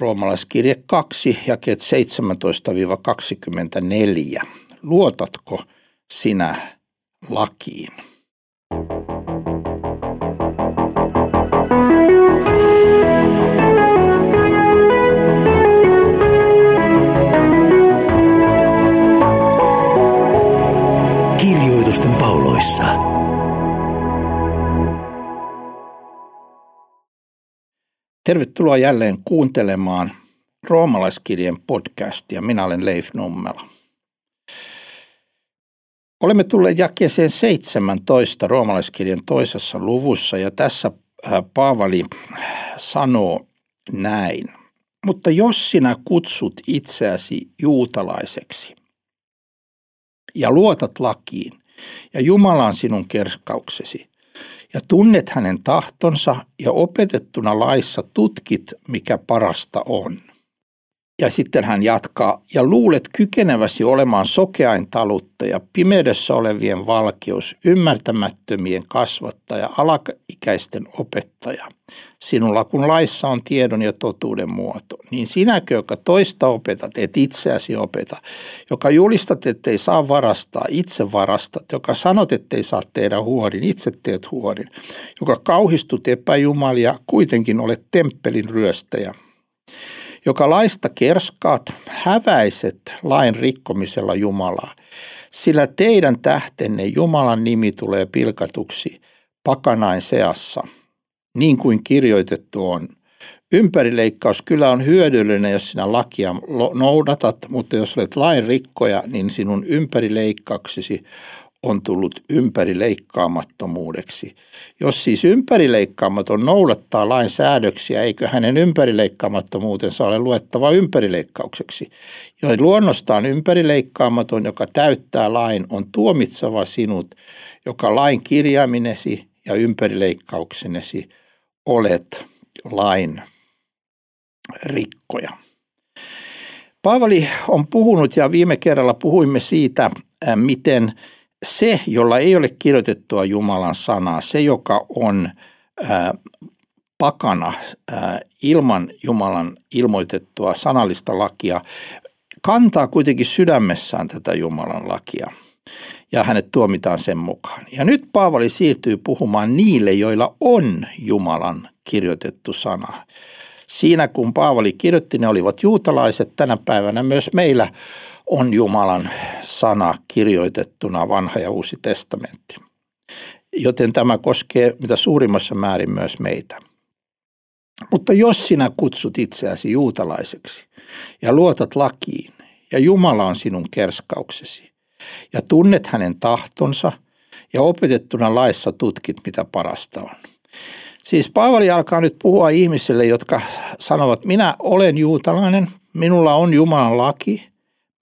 Roomalaiskirje 2, jakeet 17-24. Luotatko sinä lakiin? Tervetuloa jälleen kuuntelemaan Roomalaiskirjeen podcastia. Minä olen Leif Nummela. Olemme tulleet jakeeseen 17 Roomalaiskirjan toisessa luvussa ja tässä äh, Paavali sanoo näin. Mutta jos sinä kutsut itseäsi juutalaiseksi ja luotat lakiin ja Jumala on sinun kerskauksesi ja tunnet hänen tahtonsa ja opetettuna laissa tutkit, mikä parasta on – ja sitten hän jatkaa, ja luulet kykeneväsi olemaan sokeain taluttaja, pimeydessä olevien valkeus, ymmärtämättömien kasvattaja, alaikäisten opettaja. Sinulla kun laissa on tiedon ja totuuden muoto, niin sinäkö, joka toista opetat, et itseäsi opeta, joka julistat, ettei saa varastaa, itse varastat, joka sanot, ettei saa tehdä huorin, itse teet huorin, joka kauhistut epäjumalia, kuitenkin olet temppelin ryöstäjä joka laista kerskaat, häväiset lain rikkomisella Jumalaa, sillä teidän tähtenne Jumalan nimi tulee pilkatuksi pakanain seassa, niin kuin kirjoitettu on. Ympärileikkaus kyllä on hyödyllinen, jos sinä lakia noudatat, mutta jos olet lain rikkoja, niin sinun ympärileikkauksesi on tullut ympärileikkaamattomuudeksi. Jos siis ympärileikkaamaton noudattaa lain säädöksiä, eikö hänen ympärileikkaamattomuutensa ole luettava ympärileikkaukseksi? Jo luonnostaan ympärileikkaamaton, joka täyttää lain, on tuomitseva sinut, joka lain kirjaiminesi ja ympärileikkauksenesi olet lain rikkoja. Paavali on puhunut ja viime kerralla puhuimme siitä, miten se, jolla ei ole kirjoitettua Jumalan sanaa, se, joka on ää, pakana ää, ilman Jumalan ilmoitettua sanallista lakia, kantaa kuitenkin sydämessään tätä Jumalan lakia ja hänet tuomitaan sen mukaan. Ja nyt Paavali siirtyy puhumaan niille, joilla on Jumalan kirjoitettu sana. Siinä kun Paavali kirjoitti, ne olivat juutalaiset, tänä päivänä myös meillä on Jumalan sana kirjoitettuna vanha ja uusi testamentti. Joten tämä koskee mitä suurimmassa määrin myös meitä. Mutta jos sinä kutsut itseäsi juutalaiseksi ja luotat lakiin ja Jumala on sinun kerskauksesi ja tunnet hänen tahtonsa ja opetettuna laissa tutkit mitä parasta on. Siis Paavali alkaa nyt puhua ihmisille, jotka sanovat, minä olen juutalainen, minulla on Jumalan laki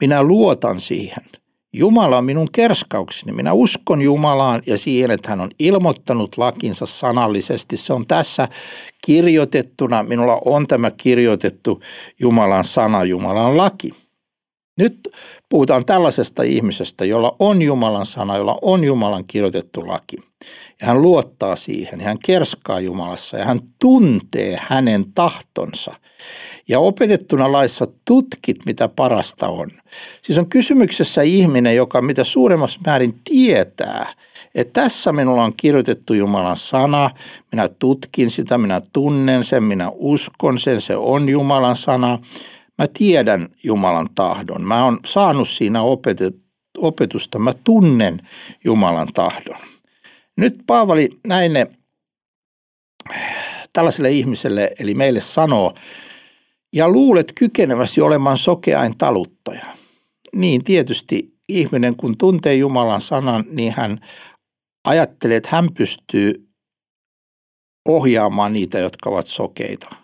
minä luotan siihen. Jumala on minun kerskaukseni. Minä uskon Jumalaan ja siihen, että hän on ilmoittanut lakinsa sanallisesti. Se on tässä kirjoitettuna. Minulla on tämä kirjoitettu Jumalan sana, Jumalan laki. Nyt puhutaan tällaisesta ihmisestä, jolla on Jumalan sana, jolla on Jumalan kirjoitettu laki. Ja hän luottaa siihen, hän kerskaa Jumalassa ja hän tuntee hänen tahtonsa. Ja opetettuna laissa tutkit, mitä parasta on. Siis on kysymyksessä ihminen, joka mitä suuremmassa määrin tietää, että tässä minulla on kirjoitettu Jumalan sana, minä tutkin sitä, minä tunnen sen, minä uskon sen, se on Jumalan sana. Mä tiedän Jumalan tahdon, mä oon saanut siinä opetet, opetusta, mä tunnen Jumalan tahdon. Nyt Paavali näin tällaiselle ihmiselle, eli meille sanoo, ja luulet kykeneväsi olemaan sokeain taluttaja. Niin tietysti ihminen, kun tuntee Jumalan sanan, niin hän ajattelee, että hän pystyy ohjaamaan niitä, jotka ovat sokeita.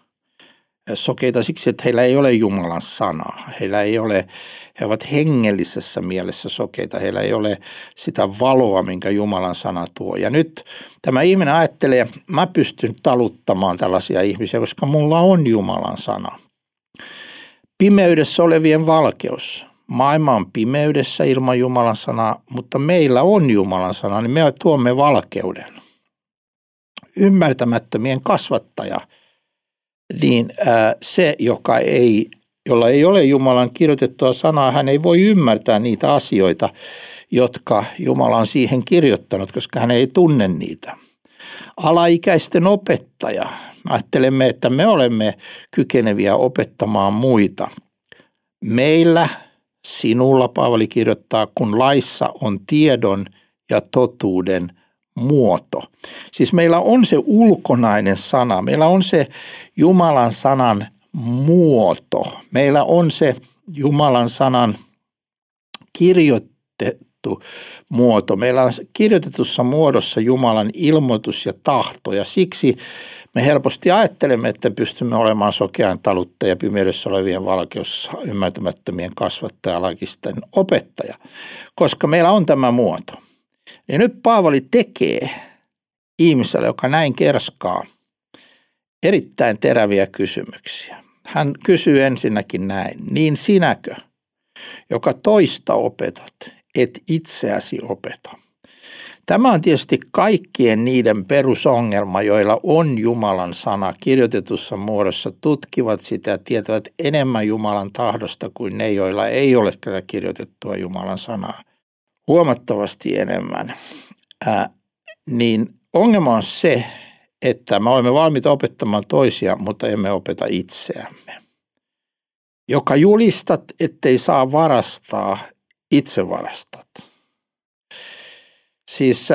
Sokeita siksi, että heillä ei ole Jumalan sanaa. Heillä ei ole, he ovat hengellisessä mielessä sokeita. Heillä ei ole sitä valoa, minkä Jumalan sana tuo. Ja nyt tämä ihminen ajattelee, mä pystyn taluttamaan tällaisia ihmisiä, koska mulla on Jumalan sana. Pimeydessä olevien valkeus. Maailma on pimeydessä ilman Jumalan sanaa, mutta meillä on Jumalan sana, niin me tuomme valkeuden. Ymmärtämättömien kasvattaja. Niin se, joka ei, jolla ei ole Jumalan kirjoitettua sanaa, hän ei voi ymmärtää niitä asioita, jotka Jumala on siihen kirjoittanut, koska hän ei tunne niitä. Alaikäisten opettaja. Ajattelemme, että me olemme kykeneviä opettamaan muita. Meillä, sinulla, Paavali kirjoittaa, kun laissa on tiedon ja totuuden muoto. Siis meillä on se ulkonainen sana, meillä on se Jumalan sanan muoto, meillä on se Jumalan sanan kirjoitettu muoto. Meillä on kirjoitetussa muodossa Jumalan ilmoitus ja tahto ja siksi me helposti ajattelemme, että pystymme olemaan sokean taluttaja, pimeydessä olevien valkeus, ymmärtämättömien kasvattajalakisten opettaja, koska meillä on tämä muoto. Ja nyt Paavali tekee ihmiselle, joka näin kerskaa, erittäin teräviä kysymyksiä. Hän kysyy ensinnäkin näin, niin sinäkö, joka toista opetat, et itseäsi opeta. Tämä on tietysti kaikkien niiden perusongelma, joilla on Jumalan sana kirjoitetussa muodossa, tutkivat sitä ja tietävät enemmän Jumalan tahdosta kuin ne, joilla ei ole tätä kirjoitettua Jumalan sanaa huomattavasti enemmän, ää, niin ongelma on se, että me olemme valmiita opettamaan toisia, mutta emme opeta itseämme. Joka julistat, ettei saa varastaa, itse varastat. Siis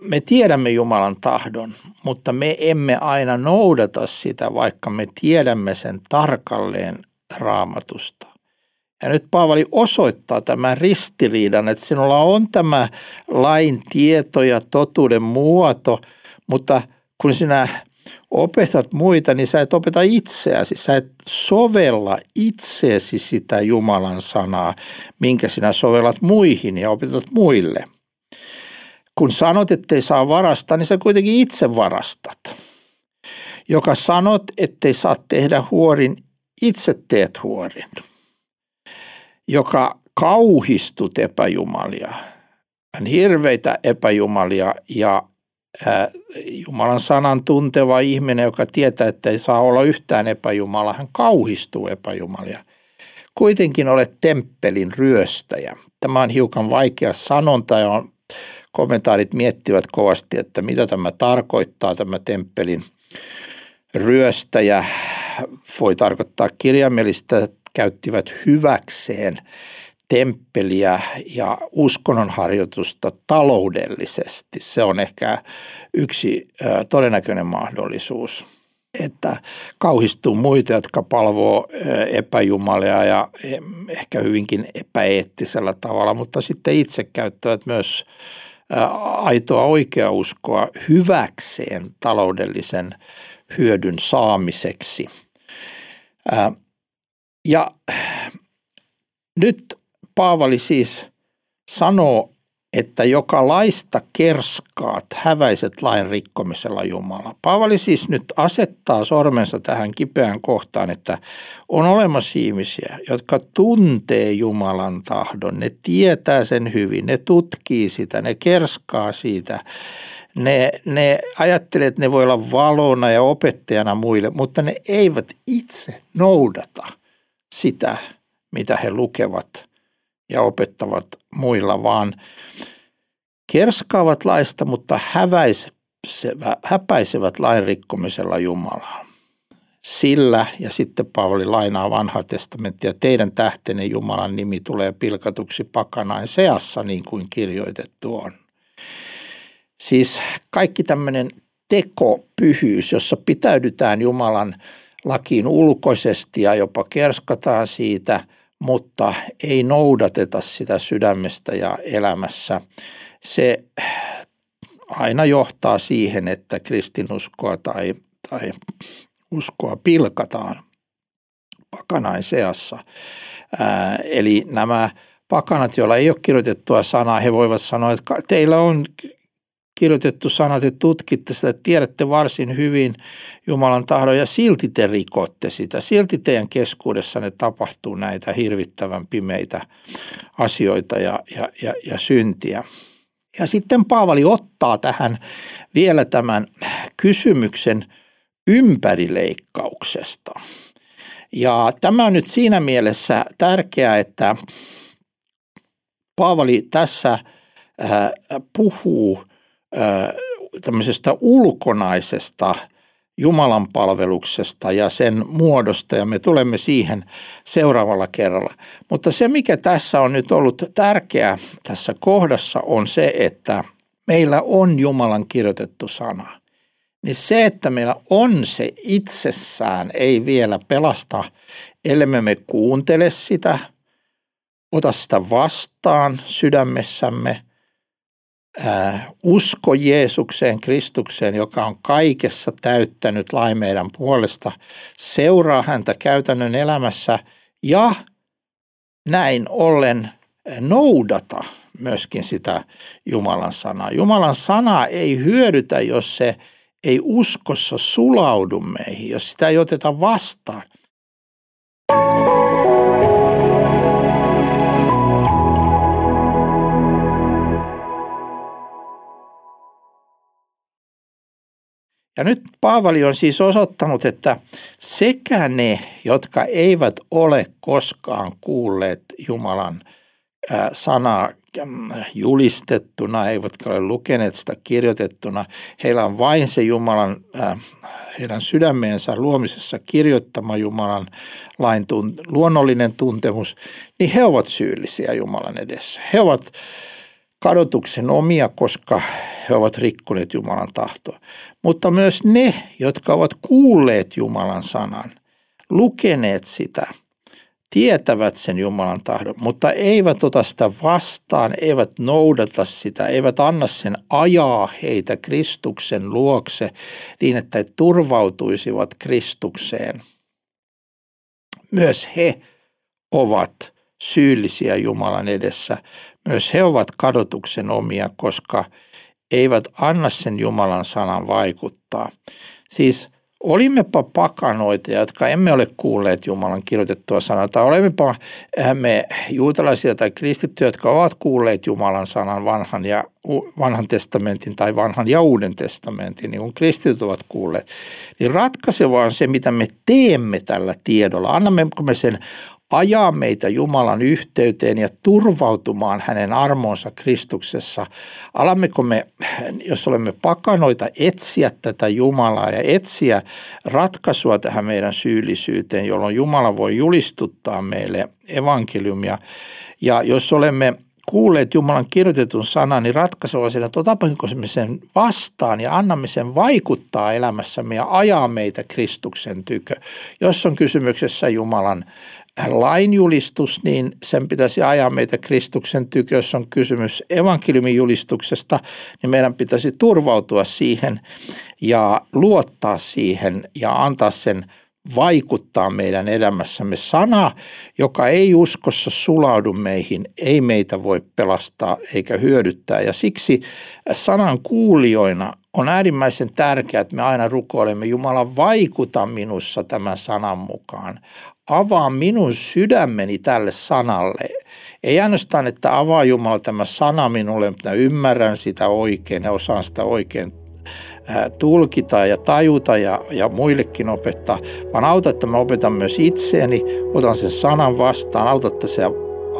me tiedämme Jumalan tahdon, mutta me emme aina noudata sitä, vaikka me tiedämme sen tarkalleen raamatusta. Ja nyt Paavali osoittaa tämän ristiriidan, että sinulla on tämä lain tieto ja totuuden muoto, mutta kun sinä opetat muita, niin sä et opeta itseäsi. Sä et sovella itseesi sitä Jumalan sanaa, minkä sinä sovellat muihin ja opetat muille. Kun sanot, ettei saa varastaa, niin sä kuitenkin itse varastat. Joka sanot, ettei saa tehdä huorin, itse teet huorin joka kauhistut epäjumalia, hän hirveitä epäjumalia ja ää, Jumalan sanan tunteva ihminen, joka tietää, että ei saa olla yhtään epäjumala, hän kauhistuu epäjumalia. Kuitenkin olet temppelin ryöstäjä. Tämä on hiukan vaikea sanonta ja on, kommentaarit miettivät kovasti, että mitä tämä tarkoittaa, tämä temppelin ryöstäjä. Voi tarkoittaa kirjaimellista käyttivät hyväkseen temppeliä ja uskonnonharjoitusta taloudellisesti. Se on ehkä yksi todennäköinen mahdollisuus että kauhistuu muita, jotka palvoo epäjumalia ja ehkä hyvinkin epäeettisellä tavalla, mutta sitten itse käyttävät myös aitoa uskoa hyväkseen taloudellisen hyödyn saamiseksi. Ja nyt Paavali siis sanoo, että joka laista kerskaat, häväiset lain rikkomisella Jumala. Paavali siis nyt asettaa sormensa tähän kipeään kohtaan, että on olemassa ihmisiä, jotka tuntee Jumalan tahdon. Ne tietää sen hyvin, ne tutkii sitä, ne kerskaa siitä. Ne, ne ajattelee, että ne voi olla valona ja opettajana muille, mutta ne eivät itse noudata – sitä, mitä he lukevat ja opettavat muilla, vaan kerskaavat laista, mutta häpäisevät lain rikkomisella Jumalaa. Sillä, ja sitten Paavali lainaa vanhaa testamenttia, teidän tähtenne Jumalan nimi tulee pilkatuksi pakanain seassa, niin kuin kirjoitettu on. Siis kaikki tämmöinen tekopyhyys, jossa pitäydytään Jumalan lakiin ulkoisesti ja jopa kerskataan siitä, mutta ei noudateta sitä sydämestä ja elämässä. Se aina johtaa siihen, että kristinuskoa tai, tai uskoa pilkataan pakanain seassa. Ää, eli nämä pakanat, joilla ei ole kirjoitettua sanaa, he voivat sanoa, että teillä on kirjoitettu sana, te tutkitte sitä, tiedätte varsin hyvin Jumalan tahdon ja silti te rikotte sitä. Silti teidän keskuudessanne tapahtuu näitä hirvittävän pimeitä asioita ja, ja, ja, ja syntiä. Ja sitten Paavali ottaa tähän vielä tämän kysymyksen ympärileikkauksesta. Ja tämä on nyt siinä mielessä tärkeää, että Paavali tässä äh, puhuu tämmöisestä ulkonaisesta Jumalan palveluksesta ja sen muodosta ja me tulemme siihen seuraavalla kerralla. Mutta se mikä tässä on nyt ollut tärkeää tässä kohdassa on se, että meillä on Jumalan kirjoitettu sana. Niin se, että meillä on se itsessään ei vielä pelasta, ellei me kuuntele sitä, ota sitä vastaan sydämessämme – usko Jeesukseen, Kristukseen, joka on kaikessa täyttänyt lain meidän puolesta, seuraa häntä käytännön elämässä ja näin ollen noudata myöskin sitä Jumalan sanaa. Jumalan sana ei hyödytä, jos se ei uskossa sulaudu meihin, jos sitä ei oteta vastaan. Ja nyt Paavali on siis osoittanut, että sekä ne, jotka eivät ole koskaan kuulleet Jumalan sanaa julistettuna, eivätkä ole lukeneet sitä kirjoitettuna. Heillä on vain se Jumalan, heidän sydämeensä luomisessa kirjoittama Jumalan lain luonnollinen tuntemus, niin he ovat syyllisiä Jumalan edessä. He ovat kadotuksen omia, koska he ovat rikkoneet Jumalan tahtoa. Mutta myös ne, jotka ovat kuulleet Jumalan sanan, lukeneet sitä, tietävät sen Jumalan tahdon, mutta eivät ota sitä vastaan, eivät noudata sitä, eivät anna sen ajaa heitä Kristuksen luokse niin, että he turvautuisivat Kristukseen. Myös he ovat syyllisiä Jumalan edessä. Myös he ovat kadotuksen omia, koska eivät anna sen Jumalan sanan vaikuttaa. Siis olimmepa pakanoita, jotka emme ole kuulleet Jumalan kirjoitettua sanaa, tai olemmepa äh, me juutalaisia tai kristittyjä, jotka ovat kuulleet Jumalan sanan vanhan, ja, vanhan testamentin tai vanhan ja uuden testamentin, niin kuin kristityt ovat kuulleet, niin ratkaisevaa on se, mitä me teemme tällä tiedolla. Annammeko me sen ajaa meitä Jumalan yhteyteen ja turvautumaan hänen armonsa Kristuksessa. Alammeko me, jos olemme pakanoita, etsiä tätä Jumalaa ja etsiä ratkaisua tähän meidän syyllisyyteen, jolloin Jumala voi julistuttaa meille evankeliumia. Ja jos olemme kuulleet Jumalan kirjoitetun sanan, niin ratkaiseva sen, että otammeko me sen vastaan ja annamme sen vaikuttaa elämässämme ja ajaa meitä Kristuksen tykö. Jos on kysymyksessä Jumalan lainjulistus, niin sen pitäisi ajaa meitä Kristuksen tykö, jos on kysymys evankeliumin julistuksesta, niin meidän pitäisi turvautua siihen ja luottaa siihen ja antaa sen vaikuttaa meidän elämässämme. Sana, joka ei uskossa sulaudu meihin, ei meitä voi pelastaa eikä hyödyttää. Ja siksi sanan kuulijoina on äärimmäisen tärkeää, että me aina rukoilemme, Jumala vaikuta minussa tämän sanan mukaan avaa minun sydämeni tälle sanalle. Ei ainoastaan, että avaa Jumala tämä sana minulle, mutta ymmärrän sitä oikein ja osaan sitä oikein tulkita ja tajuta ja, ja muillekin opettaa, vaan auta, että mä opetan myös itseäni, otan sen sanan vastaan, auta, että se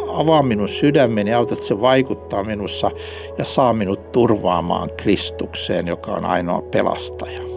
avaa minun sydämeni, auta, että se vaikuttaa minussa ja saa minut turvaamaan Kristukseen, joka on ainoa pelastaja.